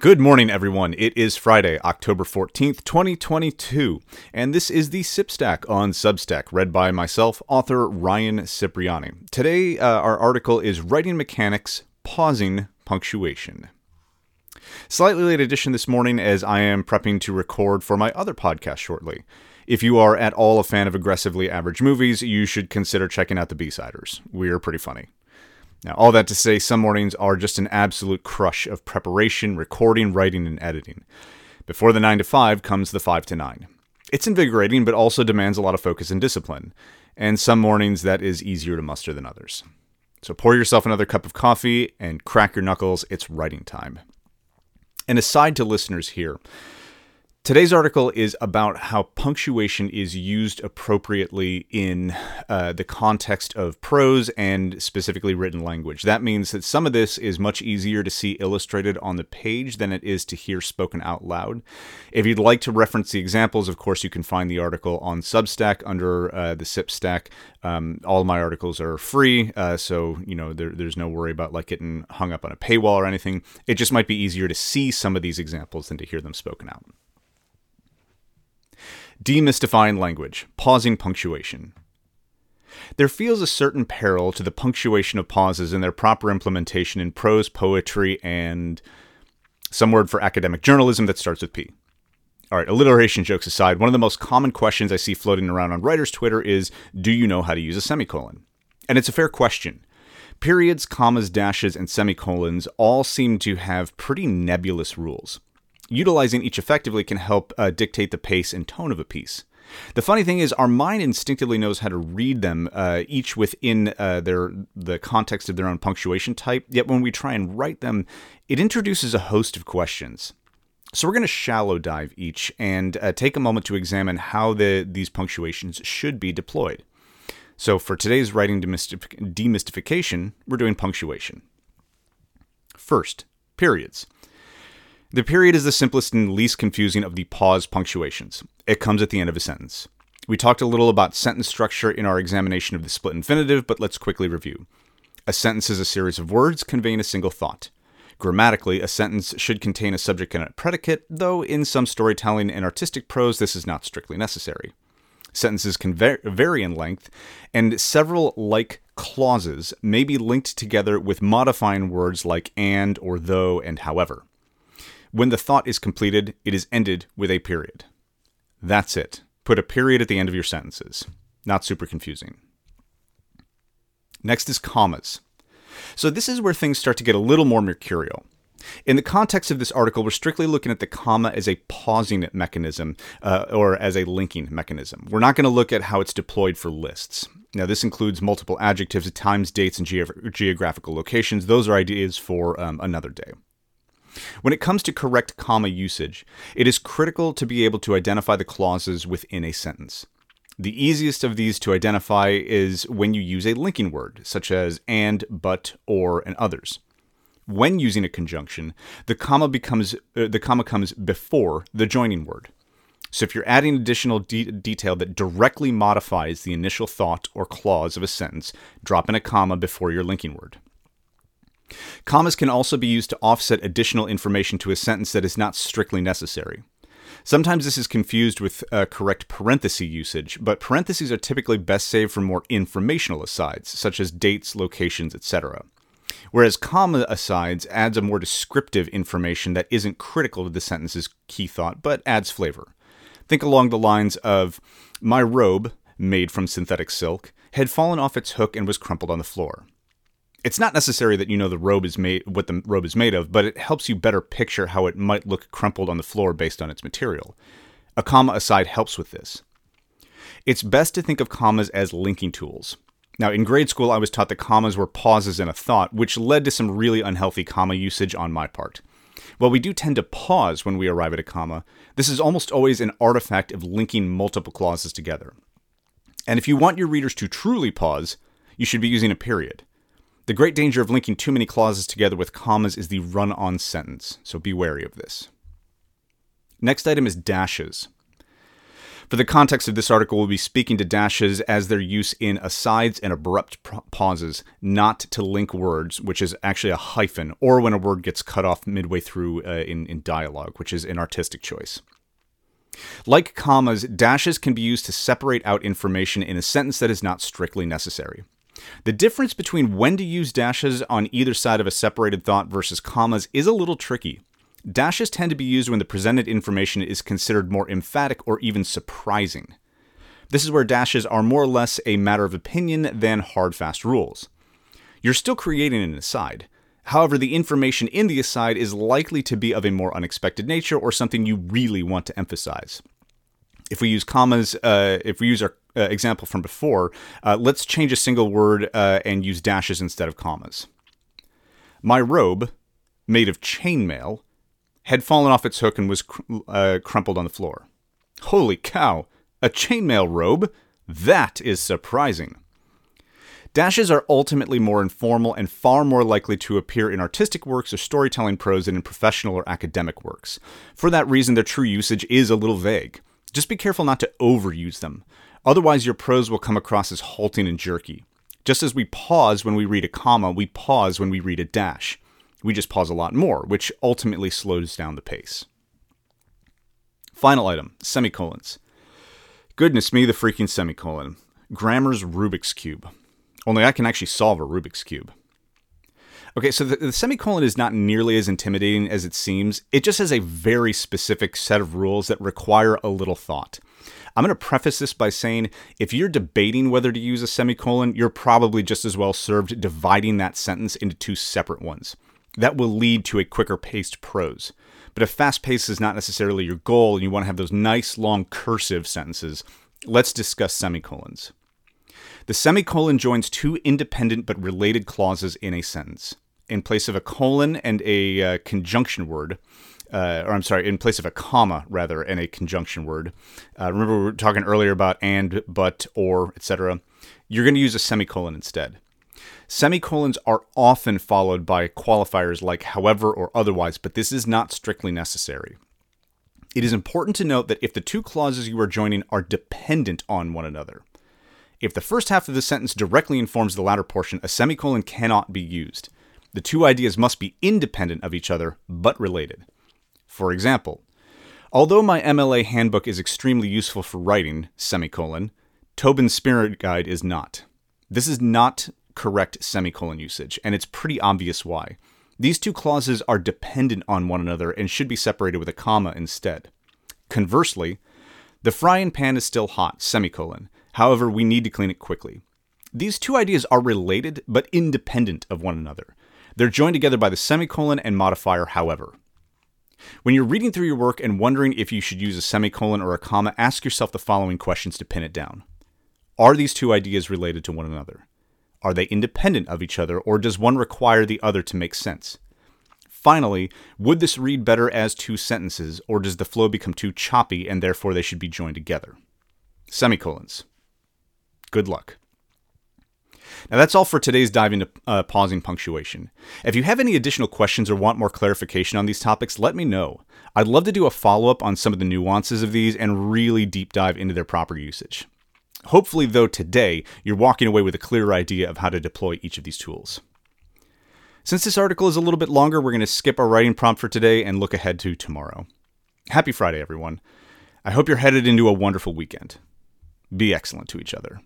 Good morning, everyone. It is Friday, October 14th, 2022, and this is the Sip Stack on Substack, read by myself, author Ryan Cipriani. Today, uh, our article is Writing Mechanics Pausing Punctuation. Slightly late edition this morning as I am prepping to record for my other podcast shortly. If you are at all a fan of aggressively average movies, you should consider checking out the B-Siders. We're pretty funny. Now, all that to say, some mornings are just an absolute crush of preparation, recording, writing, and editing. Before the 9 to 5 comes the 5 to 9. It's invigorating, but also demands a lot of focus and discipline. And some mornings that is easier to muster than others. So pour yourself another cup of coffee and crack your knuckles. It's writing time. And aside to listeners here, Today's article is about how punctuation is used appropriately in uh, the context of prose and specifically written language. That means that some of this is much easier to see illustrated on the page than it is to hear spoken out loud. If you'd like to reference the examples, of course, you can find the article on Substack under uh, the SIP stack. Um, all my articles are free, uh, so you know there, there's no worry about like getting hung up on a paywall or anything. It just might be easier to see some of these examples than to hear them spoken out. Demystifying language, pausing punctuation. There feels a certain peril to the punctuation of pauses and their proper implementation in prose, poetry, and some word for academic journalism that starts with P. All right, alliteration jokes aside, one of the most common questions I see floating around on writers' Twitter is Do you know how to use a semicolon? And it's a fair question. Periods, commas, dashes, and semicolons all seem to have pretty nebulous rules utilizing each effectively can help uh, dictate the pace and tone of a piece. The funny thing is, our mind instinctively knows how to read them, uh, each within uh, their the context of their own punctuation type. Yet when we try and write them, it introduces a host of questions. So we're going to shallow dive each and uh, take a moment to examine how the these punctuations should be deployed. So for today's writing demystif- demystification, we're doing punctuation. First, periods. The period is the simplest and least confusing of the pause punctuations. It comes at the end of a sentence. We talked a little about sentence structure in our examination of the split infinitive, but let's quickly review. A sentence is a series of words conveying a single thought. Grammatically, a sentence should contain a subject and a predicate, though in some storytelling and artistic prose this is not strictly necessary. Sentences can vary in length, and several like clauses may be linked together with modifying words like and or though and however. When the thought is completed, it is ended with a period. That's it. Put a period at the end of your sentences. Not super confusing. Next is commas. So, this is where things start to get a little more mercurial. In the context of this article, we're strictly looking at the comma as a pausing mechanism uh, or as a linking mechanism. We're not going to look at how it's deployed for lists. Now, this includes multiple adjectives, times, dates, and ge- geographical locations. Those are ideas for um, another day. When it comes to correct comma usage, it is critical to be able to identify the clauses within a sentence. The easiest of these to identify is when you use a linking word, such as and, but, or, and others. When using a conjunction, the comma becomes uh, the comma comes before the joining word. So if you're adding additional de- detail that directly modifies the initial thought or clause of a sentence, drop in a comma before your linking word. Commas can also be used to offset additional information to a sentence that is not strictly necessary. Sometimes this is confused with uh, correct parenthesis usage, but parentheses are typically best saved for more informational asides, such as dates, locations, etc. Whereas comma asides adds a more descriptive information that isn't critical to the sentence's key thought, but adds flavor. Think along the lines of, My robe, made from synthetic silk, had fallen off its hook and was crumpled on the floor it's not necessary that you know the robe is made what the robe is made of, but it helps you better picture how it might look crumpled on the floor based on its material. A comma aside helps with this. It's best to think of commas as linking tools. Now, in grade school, I was taught that commas were pauses in a thought, which led to some really unhealthy comma usage on my part. While we do tend to pause when we arrive at a comma, this is almost always an artifact of linking multiple clauses together. And if you want your readers to truly pause, you should be using a period. The great danger of linking too many clauses together with commas is the run on sentence, so be wary of this. Next item is dashes. For the context of this article, we'll be speaking to dashes as their use in asides and abrupt pauses, not to link words, which is actually a hyphen, or when a word gets cut off midway through uh, in, in dialogue, which is an artistic choice. Like commas, dashes can be used to separate out information in a sentence that is not strictly necessary. The difference between when to use dashes on either side of a separated thought versus commas is a little tricky. Dashes tend to be used when the presented information is considered more emphatic or even surprising. This is where dashes are more or less a matter of opinion than hard fast rules. You're still creating an aside. However, the information in the aside is likely to be of a more unexpected nature or something you really want to emphasize. If we use commas, uh, if we use our uh, example from before, uh, let's change a single word uh, and use dashes instead of commas. My robe, made of chainmail, had fallen off its hook and was cr- uh, crumpled on the floor. Holy cow! A chainmail robe? That is surprising. Dashes are ultimately more informal and far more likely to appear in artistic works or storytelling prose than in professional or academic works. For that reason, their true usage is a little vague. Just be careful not to overuse them. Otherwise, your prose will come across as halting and jerky. Just as we pause when we read a comma, we pause when we read a dash. We just pause a lot more, which ultimately slows down the pace. Final item semicolons. Goodness me, the freaking semicolon. Grammar's Rubik's Cube. Only I can actually solve a Rubik's Cube. Okay, so the, the, semicolon is not nearly as intimidating as it seems. It just has a very specific set of rules that require a little thought. I'm going to preface this by saying if you're debating whether to use a semicolon, you're probably just as well served dividing that sentence into two separate ones. That will lead to a quicker paced prose. But if fast pace is not necessarily your goal and you want to have those nice long cursive sentences, let's discuss semicolons. The semicolon joins two independent but related clauses in a sentence. In place of a colon and a uh, conjunction word, uh, or I'm sorry, in place of a comma rather, and a conjunction word. Uh, remember, we were talking earlier about and, but, or, etc. You're going to use a semicolon instead. Semicolons are often followed by qualifiers like however or otherwise, but this is not strictly necessary. It is important to note that if the two clauses you are joining are dependent on one another, if the first half of the sentence directly informs the latter portion, a semicolon cannot be used. The two ideas must be independent of each other, but related. For example, although my MLA handbook is extremely useful for writing, semicolon, Tobin's Spirit Guide is not. This is not correct semicolon usage, and it's pretty obvious why. These two clauses are dependent on one another and should be separated with a comma instead. Conversely, the frying pan is still hot, semicolon. However, we need to clean it quickly. These two ideas are related but independent of one another. They're joined together by the semicolon and modifier, however. When you're reading through your work and wondering if you should use a semicolon or a comma, ask yourself the following questions to pin it down Are these two ideas related to one another? Are they independent of each other, or does one require the other to make sense? Finally, would this read better as two sentences, or does the flow become too choppy and therefore they should be joined together? Semicolons. Good luck. Now, that's all for today's dive into uh, pausing punctuation. If you have any additional questions or want more clarification on these topics, let me know. I'd love to do a follow up on some of the nuances of these and really deep dive into their proper usage. Hopefully, though, today you're walking away with a clearer idea of how to deploy each of these tools. Since this article is a little bit longer, we're going to skip our writing prompt for today and look ahead to tomorrow. Happy Friday, everyone. I hope you're headed into a wonderful weekend. Be excellent to each other.